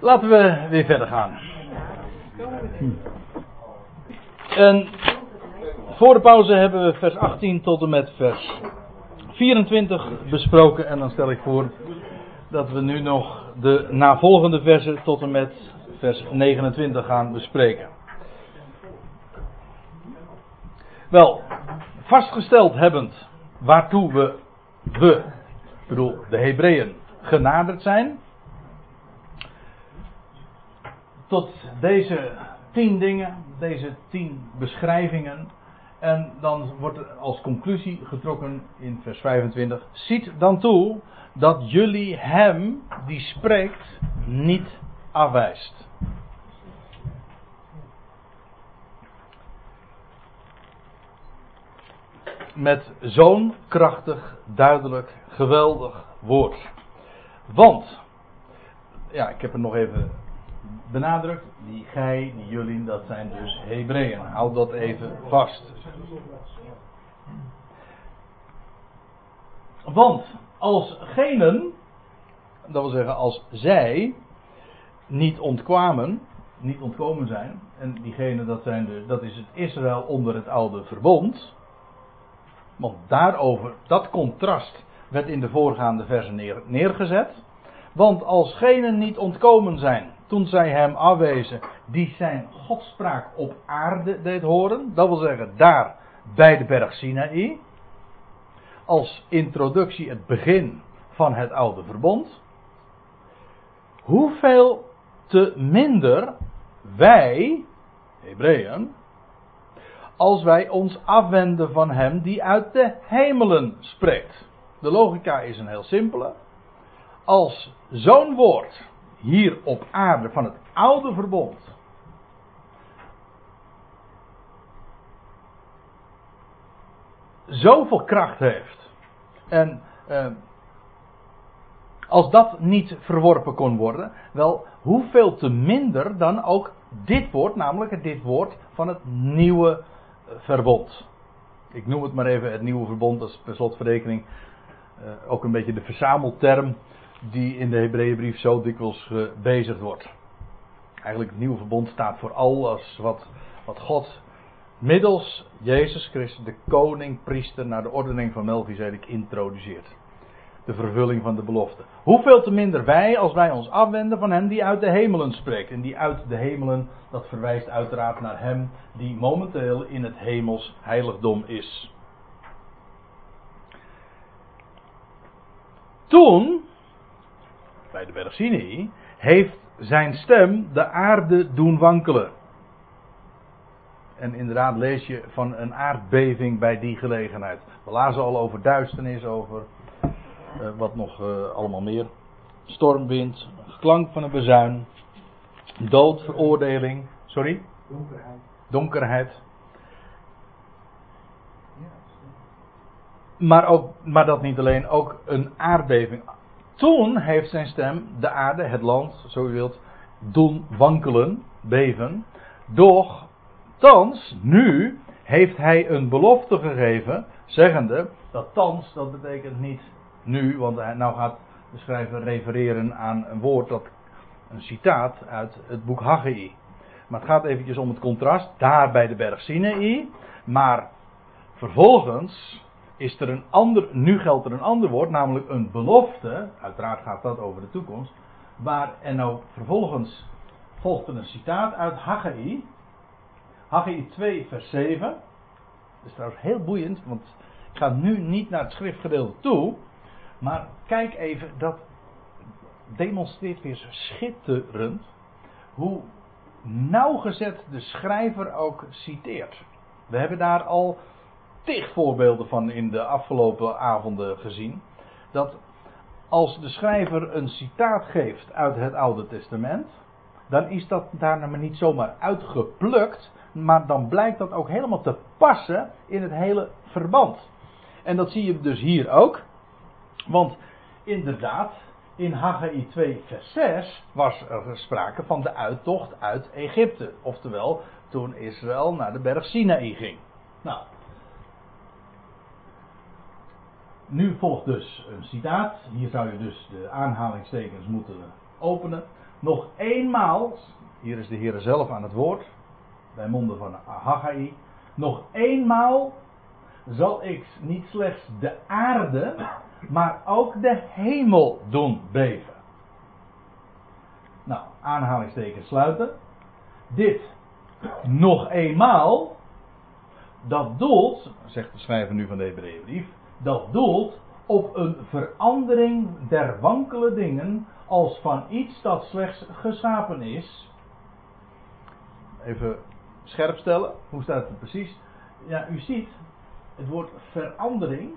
Laten we weer verder gaan. En voor de pauze hebben we vers 18 tot en met vers 24 besproken. En dan stel ik voor dat we nu nog de navolgende versen tot en met vers 29 gaan bespreken. Wel, vastgesteld hebbend waartoe we, we, ik bedoel de Hebreeën, genaderd zijn. Tot deze tien dingen, deze tien beschrijvingen. En dan wordt er als conclusie getrokken in vers 25. Ziet dan toe dat jullie hem die spreekt niet afwijst. Met zo'n krachtig, duidelijk, geweldig woord. Want, ja, ik heb het nog even benadrukt. Die gij, die jullie, dat zijn dus Hebreeën. Houd dat even vast. Want als genen, dat wil zeggen als zij, niet ontkwamen, niet ontkomen zijn, en diegenen dat, zijn de, dat is het Israël onder het oude verbond. Want daarover, dat contrast werd in de voorgaande versen neer, neergezet. Want als genen niet ontkomen zijn, toen zij hem afwezen, die zijn godspraak op aarde deed horen, dat wil zeggen daar bij de berg Sinaï, als introductie het begin van het oude verbond, hoeveel te minder wij, Hebreeën, als wij ons afwenden van hem die uit de hemelen spreekt. De logica is een heel simpele. Als zo'n woord hier op aarde van het oude verbond. Zoveel kracht heeft. En eh, als dat niet verworpen kon worden, wel hoeveel te minder dan ook dit woord, namelijk dit woord van het nieuwe eh, verbond. Ik noem het maar even het nieuwe verbond, dat is per slotverrekening uh, ook een beetje de verzamelterm die in de Hebreeënbrief zo dikwijls gebezigd wordt. Eigenlijk het nieuwe verbond staat voor alles wat, wat God middels Jezus Christus, de koning, priester, naar de ordening van Melchizedek introduceert. De vervulling van de belofte. Hoeveel te minder wij als wij ons afwenden van hem die uit de hemelen spreekt. En die uit de hemelen, dat verwijst uiteraard naar hem die momenteel in het hemels heiligdom is. Toen, bij de berg Sinai, heeft zijn stem de aarde doen wankelen. En inderdaad lees je van een aardbeving bij die gelegenheid. We lazen al over duisternis, over uh, wat nog uh, allemaal meer. Stormwind, klank van een bezuin, dood, veroordeling. Sorry? Donkerheid. Donkerheid. Maar, ook, maar dat niet alleen, ook een aardbeving. Toen heeft zijn stem de aarde, het land, zo u wilt, doen wankelen, beven. Doch Thans, nu, heeft hij een belofte gegeven, zeggende dat thans, dat betekent niet nu, want hij nou gaat de schrijver refereren aan een woord, dat, een citaat uit het boek Haggai. Maar het gaat eventjes om het contrast, daar bij de berg Sinai, maar vervolgens is er een ander, nu geldt er een ander woord, namelijk een belofte, uiteraard gaat dat over de toekomst, waar en nou vervolgens volgt er een citaat uit Haggai, Haggai 2, vers 7. Dat is trouwens heel boeiend, want ik ga nu niet naar het schriftgedeelte toe. Maar kijk even, dat demonstreert weer schitterend hoe nauwgezet de schrijver ook citeert. We hebben daar al tig voorbeelden van in de afgelopen avonden gezien. Dat als de schrijver een citaat geeft uit het Oude Testament, dan is dat daar niet zomaar uitgeplukt, maar dan blijkt dat ook helemaal te passen in het hele verband. En dat zie je dus hier ook. Want inderdaad, in Haggai 2 vers 6 was er sprake van de uittocht uit Egypte. Oftewel, toen Israël naar de berg Sinaï ging. Nou, nu volgt dus een citaat. Hier zou je dus de aanhalingstekens moeten openen. nog eenmaal, hier is de Heer zelf aan het woord, bij monden van Haggai, nog eenmaal zal ik niet slechts de aarde, maar ook de hemel doen beven. Nou, aanhalingstekens sluiten. Dit nog eenmaal, dat doelt, zegt de schrijver nu van de Hebreeënbrief, dat doelt op een verandering der wankele dingen als van iets dat slechts geschapen is. Even scherp stellen, hoe staat het precies? Ja, u ziet, het woord verandering,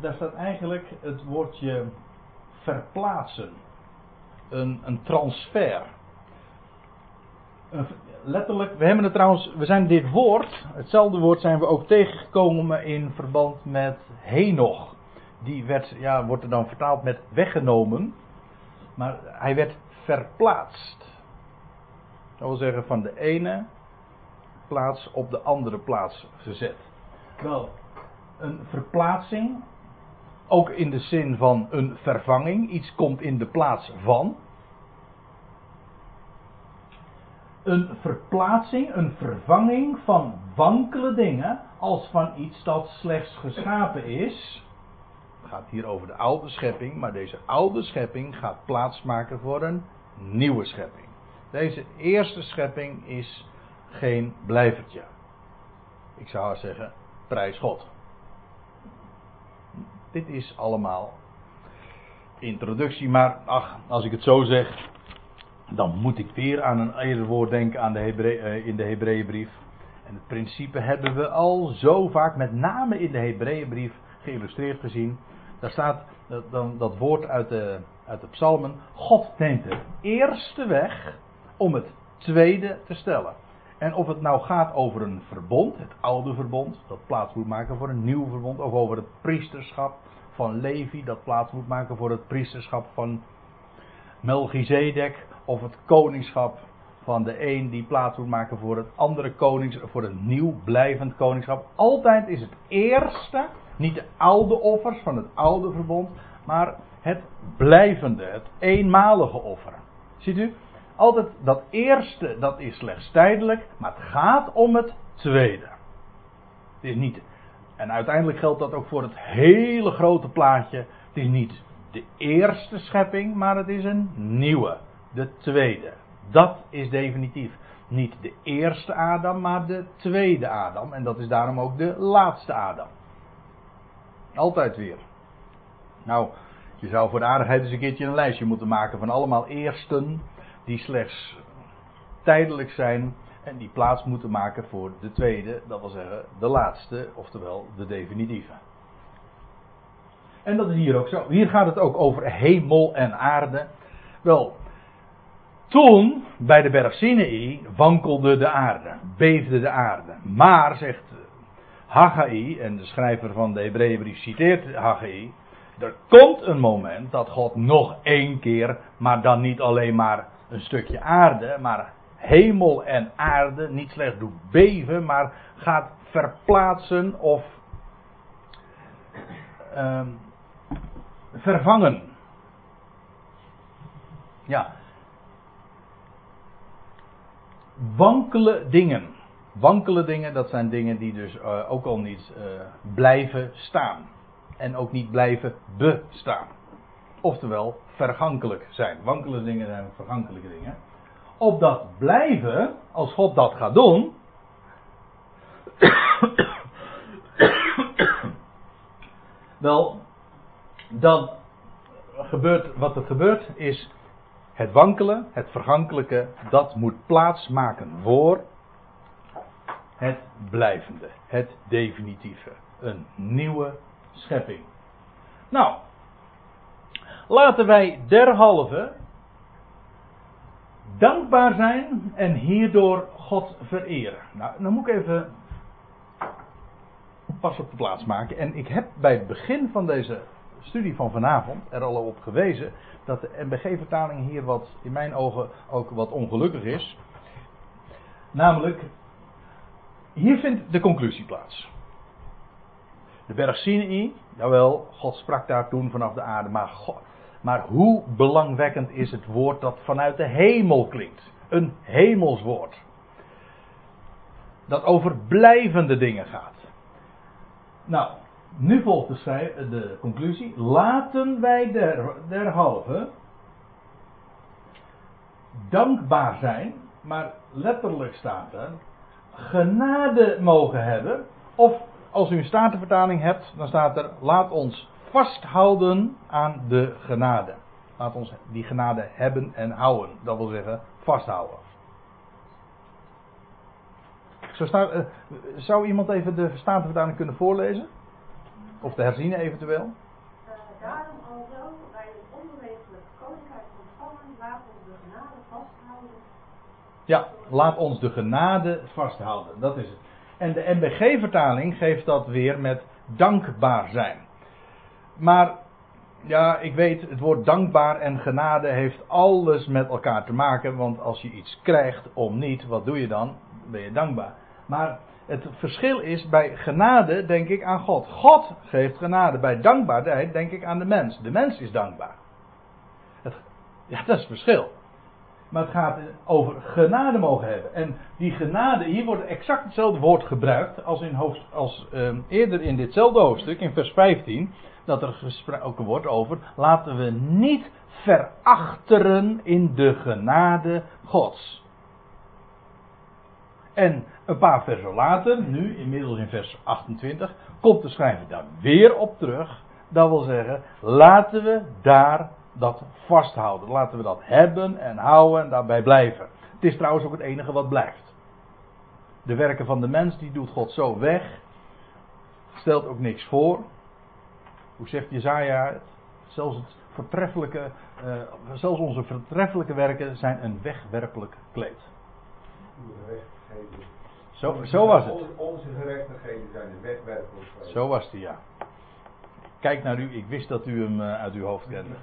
daar staat eigenlijk het woordje verplaatsen. Een, een transfer. Een, letterlijk, we hebben het trouwens, we zijn dit woord, hetzelfde woord zijn we ook tegengekomen in verband met Henoch. Die werd, ja, wordt er dan vertaald met weggenomen. Maar hij werd verplaatst. Dat wil zeggen van de ene plaats op de andere plaats gezet. Wel, een verplaatsing, ook in de zin van een vervanging, iets komt in de plaats van. Een verplaatsing, een vervanging van wankele dingen als van iets dat slechts geschapen is. Het gaat hier over de oude schepping, maar deze oude schepping gaat plaatsmaken voor een nieuwe schepping. Deze eerste schepping is geen blijvertje. Ik zou zeggen, prijs God. Dit is allemaal introductie, maar ach, als ik het zo zeg, dan moet ik weer aan een eerder woord denken aan de eh, in de Hebreeënbrief. En het principe hebben we al zo vaak, met name in de Hebreeënbrief, geïllustreerd gezien. Daar staat dat, dat woord uit de, uit de psalmen. God neemt de eerste weg om het tweede te stellen. En of het nou gaat over een verbond, het oude verbond, dat plaats moet maken voor een nieuw verbond, of over het priesterschap van Levi, dat plaats moet maken voor het priesterschap van Melchizedek, of het koningschap van de een die plaats moet maken voor het andere konings, voor een nieuw blijvend koningschap. Altijd is het eerste, niet de oude offers van het oude verbond, maar het blijvende, het eenmalige offer. Ziet u? altijd dat eerste, dat is slechts tijdelijk, maar het gaat om het tweede. Het is niet, en uiteindelijk geldt dat ook voor het hele grote plaatje. Het is niet de eerste schepping, maar het is een nieuwe, de tweede. Dat is definitief. Niet de eerste Adam, maar de tweede Adam. En dat is daarom ook de laatste Adam. Altijd weer. Nou, je zou voor de aardigheid eens een keertje een lijstje moeten maken van allemaal eersten die slechts tijdelijk zijn en die plaats moeten maken voor de tweede, dat wil zeggen de laatste, oftewel de definitieve. En dat is hier ook zo. Hier gaat het ook over hemel en aarde. Wel, toen bij de berg Sinai wankelde de aarde, beefde de aarde. Maar, zegt Haggai, en de schrijver van de Hebreeënbrief citeert Haggai, er komt een moment dat God nog één keer, maar dan niet alleen maar een stukje aarde, maar hemel en aarde niet slechts doet beven, maar gaat verplaatsen of uh, vervangen. Ja. Wankele dingen. Wankele dingen, dat zijn dingen die dus uh, ook al niet uh, blijven staan. En ook niet blijven bestaan. Oftewel, vergankelijk zijn. Wankele dingen zijn vergankelijke dingen. Op dat blijven, als God dat gaat doen. wel, dan gebeurt wat er gebeurt is het wankelen, het vergankelijke, dat moet plaatsmaken voor het blijvende, het definitieve, een nieuwe schepping. Nou, Laten wij derhalve dankbaar zijn en hierdoor God vereren. Nou, dan moet ik even pas op de plaats maken. En ik heb bij het begin van deze studie van vanavond er al op gewezen dat de MBG-vertaling hier wat, in mijn ogen, ook wat ongelukkig is. Namelijk, hier vindt de conclusie plaats. De berg Sinai, jawel, God sprak daar toen vanaf de aarde, maar God, Maar hoe belangwekkend is het woord dat vanuit de hemel klinkt? Een hemelswoord. Dat over blijvende dingen gaat. Nou, nu volgt de, de conclusie. Laten wij der, derhalve dankbaar zijn, maar letterlijk staat er genade mogen hebben. Of als u een statenvertaling hebt, dan staat er laat ons vasthouden aan de genade. Laat ons die genade hebben en houden. Dat wil zeggen vasthouden. Staat, uh, zou iemand even de statenvertaling kunnen voorlezen? Of de herziene eventueel? Uh, daarom alzo, wij het onbewegelijk koninkrijk ontvangen, laat ons de genade vasthouden. Ja, laat ons de genade vasthouden. Dat is het. En de MBG-vertaling geeft dat weer met dankbaar zijn. Maar ja, ik weet, het woord dankbaar en genade heeft alles met elkaar te maken. Want als je iets krijgt om niet, wat doe je dan? Ben je dankbaar. Maar het verschil is, bij genade denk ik aan God. God geeft genade. Bij dankbaarheid denk ik aan de mens. De mens is dankbaar. Het, ja, dat is het verschil. Maar het gaat over genade mogen hebben. En die genade, hier wordt exact hetzelfde woord gebruikt als, in hoofd, als uh, eerder in ditzelfde hoofdstuk, in vers 15 dat er gesproken wordt over laten we niet verachteren in de genade Gods. En een paar versen later, nu inmiddels in vers 28, komt de schrijver daar weer op terug. Dat wil zeggen, laten we daar dat vasthouden. Laten we dat hebben en houden en daarbij blijven. Het is trouwens ook het enige wat blijft. De werken van de mens, die doet God zo weg. Stelt ook niks voor. Hoe zegt Jezaja het? Zelfs het uh, zelfs onze vertreffelijke werken zijn een wegwerpelijk kleed. Zo, zo was het. Onze gerechtigheden zijn een wegwerpelijk kleed. Zo was die, ja. Kijk naar u, ik wist dat u hem uh, uit uw hoofd kende.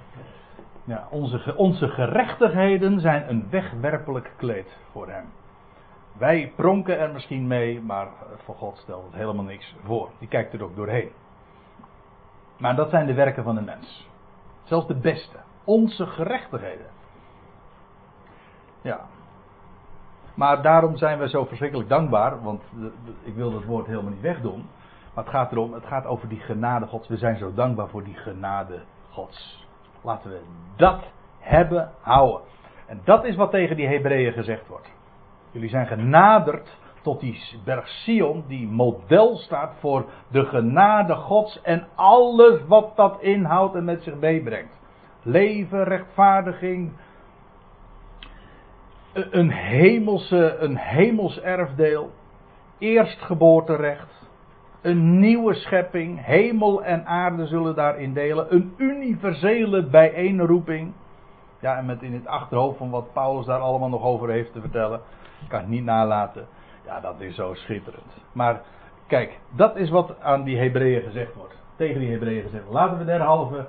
Ja, onze, onze gerechtigheden zijn een wegwerpelijk kleed voor hem. Wij pronken er misschien mee, maar voor God stelt het helemaal niks voor. Die kijkt er ook doorheen. Maar dat zijn de werken van de mens. Zelfs de beste. Onze gerechtigheden. Ja. Maar daarom zijn we zo verschrikkelijk dankbaar, want ik wil dat woord helemaal niet wegdoen. Maar het gaat erom, het gaat over die genade Gods. We zijn zo dankbaar voor die genade Gods. Laten we dat hebben, houden. En dat is wat tegen die Hebreeën gezegd wordt. Jullie zijn genaderd tot die berg Sion, die model staat voor de genade Gods en alles wat dat inhoudt en met zich meebrengt. Leven, rechtvaardiging, een hemelse, een hemels erfdeel, eerstgeboorterecht, een nieuwe schepping, hemel en aarde zullen daarin delen, een universele bijeenroeping. Ja, en met in het achterhoofd van wat Paulus daar allemaal nog over heeft te vertellen, kan ik niet nalaten. Ja, dat is zo schitterend. Maar kijk, dat is wat aan die Hebreeën gezegd wordt. Tegen die Hebreeën gezegd. Laten we derhalve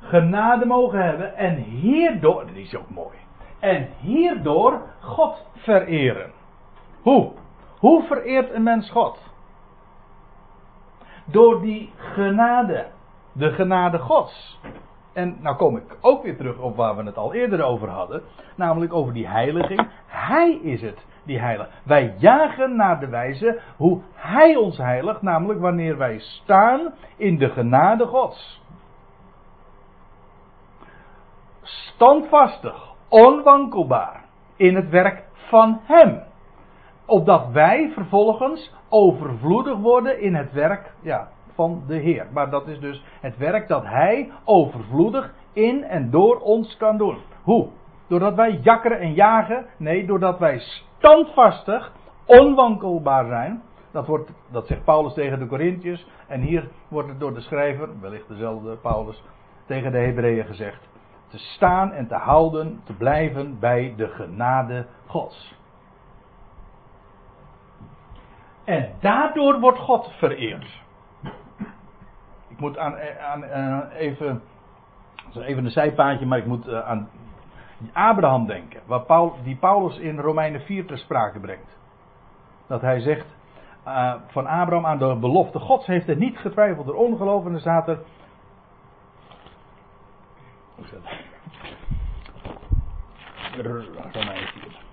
genade mogen hebben en hierdoor, dat is ook mooi. En hierdoor God vereren. Hoe? Hoe vereert een mens God? Door die genade. De genade Gods. En nou kom ik ook weer terug op waar we het al eerder over hadden. Namelijk over die heiliging. Hij is het die heilig. Wij jagen naar de wijze hoe Hij ons heiligt, namelijk wanneer wij staan in de genade Gods. Standvastig, onwankelbaar in het werk van Hem. Opdat wij vervolgens overvloedig worden in het werk ja, van de Heer. Maar dat is dus het werk dat Hij overvloedig in en door ons kan doen. Hoe? Doordat wij jakkeren en jagen? Nee, doordat wij standvastig, onwankelbaar zijn. Dat, wordt, dat zegt Paulus tegen de Corinthiërs. En hier wordt het door de schrijver, wellicht dezelfde Paulus, tegen de Hebreeën gezegd. Te staan en te houden, te blijven bij de genade Gods. En daardoor wordt God vereerd. Ik moet aan, aan, aan even, even een zijpaadje, maar ik moet eh, aan Abraham denken. Paul, die Paulus in Romeinen 4 ter sprake brengt. Dat hij zegt uh, van Abraham aan de belofte Gods heeft het niet getwijfeld door ongeloof. En er staat er. Romeinen 4.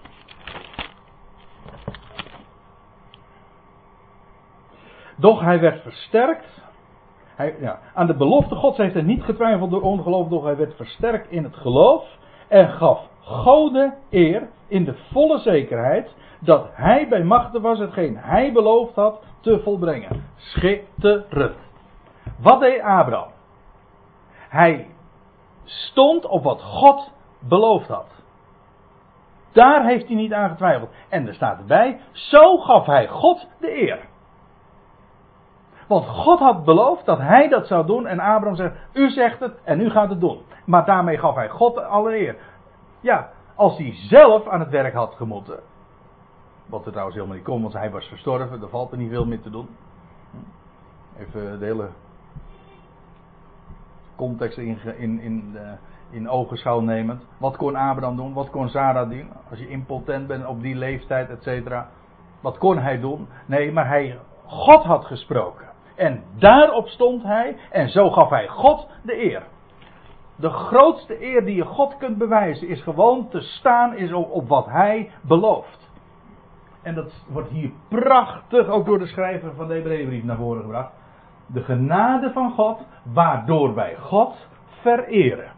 Doch hij werd versterkt. Hij, ja, aan de belofte Gods heeft hij niet getwijfeld door ongeloof, doch hij werd versterkt in het geloof en gaf Gode eer in de volle zekerheid dat hij bij machten was hetgeen hij beloofd had te volbrengen. Schitterend. Wat deed Abraham? Hij stond op wat God beloofd had. Daar heeft hij niet aan getwijfeld. En er staat erbij, zo gaf hij God de eer. Want God had beloofd dat hij dat zou doen en Abraham zegt, u zegt het en u gaat het doen. Maar daarmee gaf hij God alle eer. Ja, als hij zelf aan het werk had gemoeten. Wat er trouwens helemaal niet kon, want hij was verstorven, er valt er niet veel meer te doen. Even de hele context in, in, in, de, in ogenschouw nemend. Wat kon Abraham doen? Wat kon Sarah doen? Als je impotent bent op die leeftijd, et cetera. Wat kon hij doen? Nee, maar hij, God had gesproken. En daarop stond hij en zo gaf hij God de eer. De grootste eer die je God kunt bewijzen is gewoon te staan is op, op wat hij belooft. En dat wordt hier prachtig ook door de schrijver van de Hebreeënbrief naar voren gebracht. De genade van God, waardoor wij God vereren.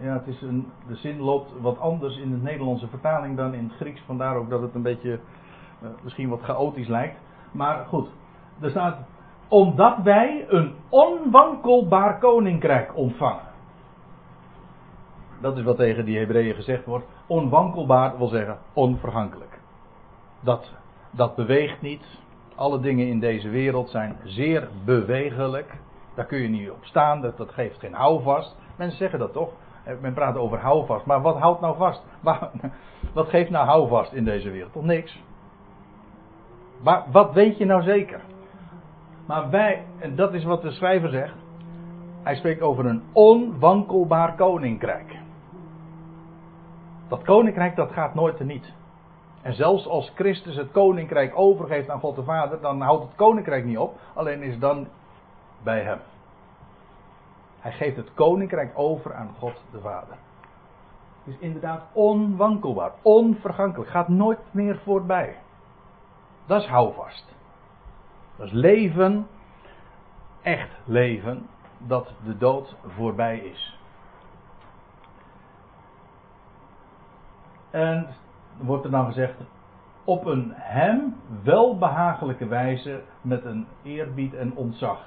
Ja, het is een, de zin loopt wat anders in de Nederlandse vertaling dan in het Grieks. Vandaar ook dat het een beetje uh, misschien wat chaotisch lijkt. Maar goed, er staat. Omdat wij een onwankelbaar koninkrijk ontvangen. Dat is wat tegen die Hebreeën gezegd wordt. Onwankelbaar wil zeggen onvergankelijk. Dat, dat beweegt niet. Alle dingen in deze wereld zijn zeer bewegelijk. Daar kun je niet op staan, dat, geeft geen houvast. Mensen zeggen dat toch? Men praat over houvast. Maar wat houdt nou vast? Wat geeft nou houvast in deze wereld? Toch niks? Maar wat weet je nou zeker? Maar wij, en dat is wat de schrijver zegt. Hij spreekt over een onwankelbaar koninkrijk. Dat koninkrijk dat gaat nooit teniet. En zelfs als Christus het koninkrijk overgeeft aan God de Vader, dan houdt het koninkrijk niet op, alleen is dan bij hem. Hij geeft het koninkrijk over aan God de Vader. Het is inderdaad onwankelbaar, onvergankelijk, gaat nooit meer voorbij. Dat is houvast. Dat is leven, echt leven, dat de dood voorbij is. En wordt er dan gezegd, op een hem welbehagelijke wijze met een eerbied en ontzag.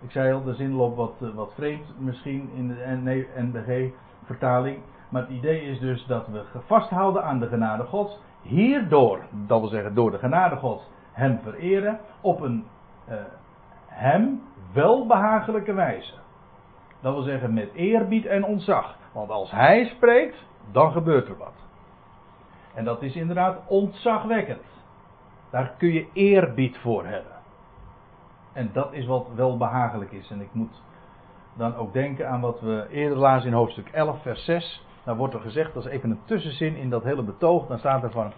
Ik zei al, de zin loopt wat, eh, wat vreemd misschien in de NBG-vertaling. Maar het idee is dus dat we vasthouden aan de genade Gods. Hierdoor, dat wil zeggen door de genade Gods, hem vereren op een uh, hem welbehagelijke wijze. Dat wil zeggen met eerbied en ontzag. Want als hij spreekt, dan gebeurt er wat. En dat is inderdaad ontzagwekkend. Daar kun je eerbied voor hebben. En dat is wat wel behagelijk is. En ik moet dan ook denken aan wat we eerder lazen in hoofdstuk 11, vers 6. Daar wordt er gezegd, dat is even een tussenzin in dat hele betoog. Dan staat er van.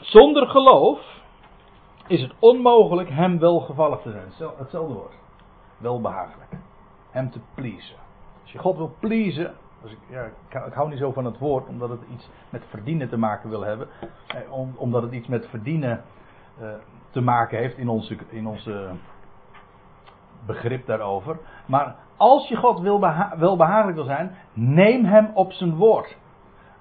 Zonder geloof is het onmogelijk hem welgevallig te zijn. Hetzelfde woord. Welbehagelijk. Hem te pleasen. Als je God wil pleasen, ik, ja, ik, hou niet zo van het woord, omdat het iets met verdienen te maken wil hebben. Eh, om, omdat het iets met verdienen eh, te maken heeft in onze, in onze begrip daarover. Maar als je God wil beha wel behagelijk wil zijn, neem hem op zijn woord.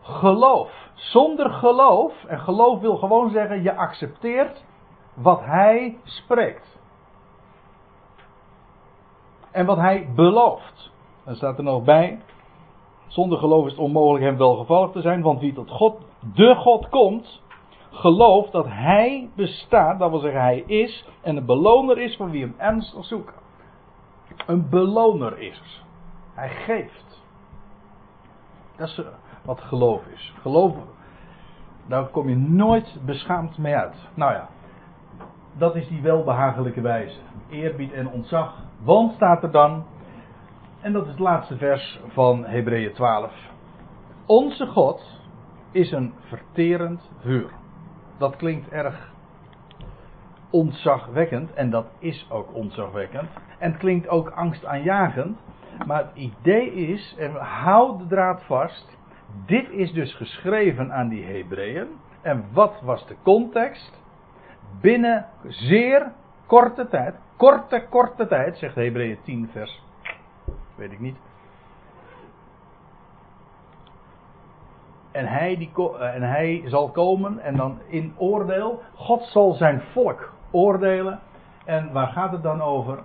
Geloof. Zonder geloof, en geloof wil gewoon zeggen, je accepteert wat hij spreekt. En wat hij belooft. Dan staat er nog bij, zonder geloof is het onmogelijk hem welgevallig te zijn, want wie tot God, de God komt, gelooft dat hij bestaat, dat wil zeggen hij is, en een beloner is van wie hem ernstig zoeken. Een beloner is. Hij geeft. Dat is wat geloof is. Geloof, daar kom je nooit beschaamd mee uit. Nou ja, dat is die welbehagelijke wijze. Eerbied en ontzag. Want staat er dan, en dat is het laatste vers van Hebreeën 12. Onze God is een verterend vuur. Dat klinkt erg ontzagwekkend en dat is ook ontzagwekkend. En het klinkt ook angstaanjagend. Maar het idee is, en houd de draad vast, dit is dus geschreven aan die Hebreeën. En wat was de context? Binnen zeer korte tijd, korte, korte tijd, zegt Hebreeën 10 vers, weet ik niet. En hij, die, en hij zal komen en dan in oordeel, God zal zijn volk oordelen. En waar gaat het dan over?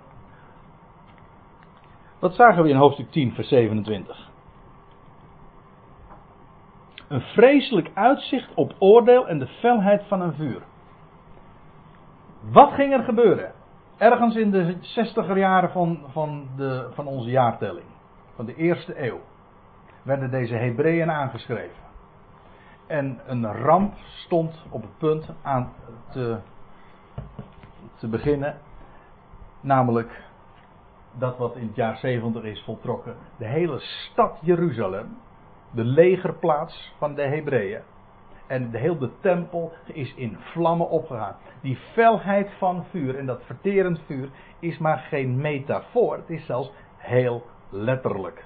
Wat zagen we in hoofdstuk 10, vers 27? Een vreselijk uitzicht op oordeel en de felheid van een vuur. Wat ging er gebeuren? Ergens in de 60er jaren van, van, de, van onze jaartelling, van de eerste eeuw, werden deze Hebreeën aangeschreven. En een ramp stond op het punt aan te, te beginnen, namelijk dat wat in het jaar 70 is voltrokken. De hele stad Jeruzalem, de legerplaats van de Hebreeën. En de hele tempel is in vlammen opgegaan. Die felheid van vuur en dat verterend vuur is maar geen metafoor. Het is zelfs heel letterlijk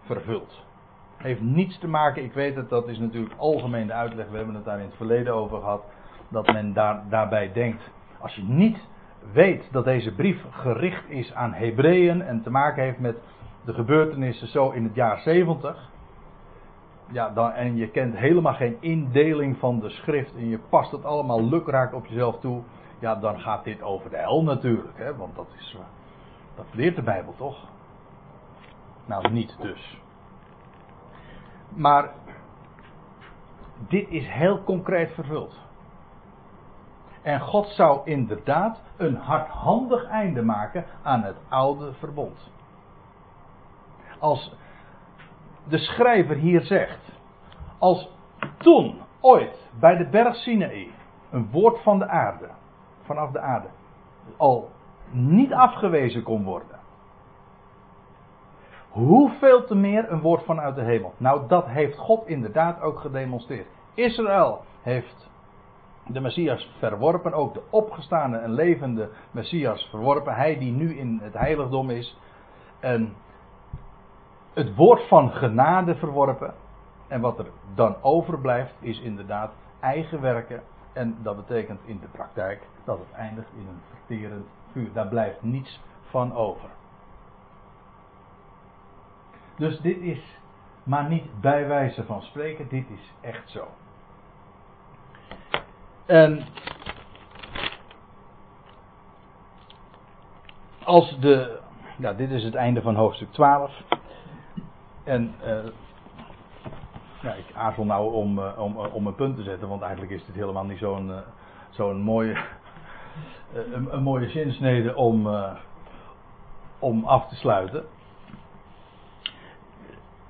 vervuld. Heeft niets te maken, ik weet het, dat is natuurlijk algemeen de uitleg. We hebben het daar in het verleden over gehad. Dat men daar, daarbij denkt, als je niet weet dat deze brief gericht is aan Hebreeën en te maken heeft met de gebeurtenissen zo in het jaar 70. Ja, dan, en je kent helemaal geen indeling van de schrift en je past het allemaal lukraak op jezelf toe. Ja, dan gaat dit over de hel natuurlijk, hè, want dat is. Eh, dat leert de Bijbel toch? Nou, niet dus. Maar dit is heel concreet vervuld. En God zou inderdaad een hardhandig einde maken aan het oude verbond. Als de schrijver hier zegt, als toen ooit bij de berg Sinaï een woord van de aarde, vanaf de aarde, al niet afgewezen kon worden. Hoeveel te meer een woord vanuit de hemel? Nou, dat heeft God inderdaad ook gedemonstreerd. Israël heeft de Messias verworpen, ook de opgestane en levende Messias verworpen. Hij die nu in het heiligdom is. En het woord van genade verworpen. En wat er dan overblijft is inderdaad eigen werken. En dat betekent in de praktijk dat het eindigt in een verterend vuur. Daar blijft niets van over. Dus dit is maar niet bij wijze van spreken, dit is echt zo. En als de. Ja, dit is het einde van hoofdstuk 12. En. Ja, ik aarzel nou om, uh, om, uh, om een punt te zetten, want eigenlijk is dit helemaal niet zo'n zo'n mooie. Een, een, mooie zinsnede om, om af te sluiten.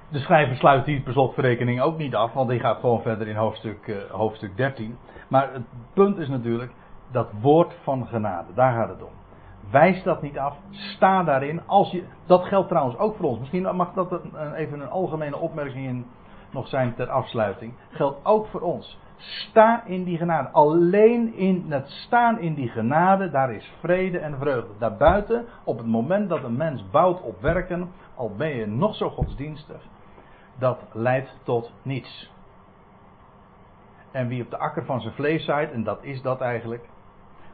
De schrijver sluit die per slotverrekening ook niet af, want die gaat gewoon verder in hoofdstuk, hoofdstuk 13. Maar het punt is natuurlijk dat woord van genade. Daar gaat het om. Wijs dat niet af. Sta daarin. Als je, dat geldt trouwens ook voor ons. Misschien mag dat even een algemene opmerking in, nog zijn ter afsluiting. Geldt ook voor ons. Sta in die genade. Alleen in het staan in die genade, daar is vrede en vreugde. Daarbuiten, op het moment dat een mens bouwt op werken, al ben je nog zo godsdienstig, dat leidt tot niets. En wie op de akker van zijn vlees zaait, en dat is dat eigenlijk,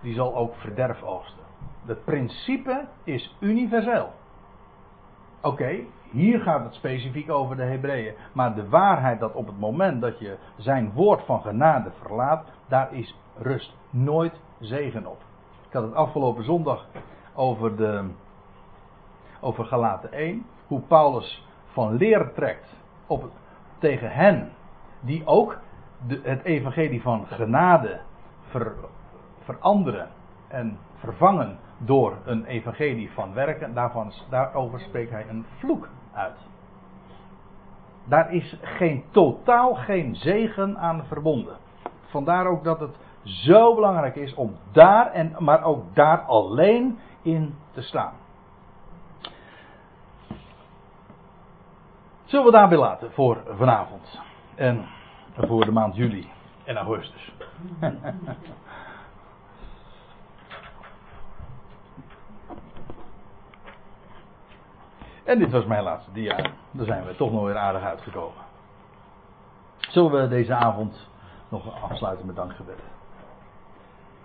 die zal ook verderf oogsten. Het principe is universeel. Oké, hier gaat het specifiek over de Hebreeën. Maar de waarheid dat op het moment dat je zijn woord van genade verlaat, daar is rust nooit zegen op. Ik had het afgelopen zondag over, de, over Galaten 1. Hoe Paulus van leer trekt op, tegen hen die ook het evangelie van genade ver, veranderen en vervangen door een evangelie van werken, daarvan, daarover spreekt hij een vloek uit. Daar is geen, totaal geen zegen aan verbonden. Vandaar ook dat het zo belangrijk is om daar, en, maar ook daar alleen in te staan. Zullen we daarbij laten voor vanavond? En voor de maand juli en augustus. en dit was mijn laatste dia. Daar zijn we toch nog weer aardig uitgekomen. Zullen we deze avond nog afsluiten met dankgebed?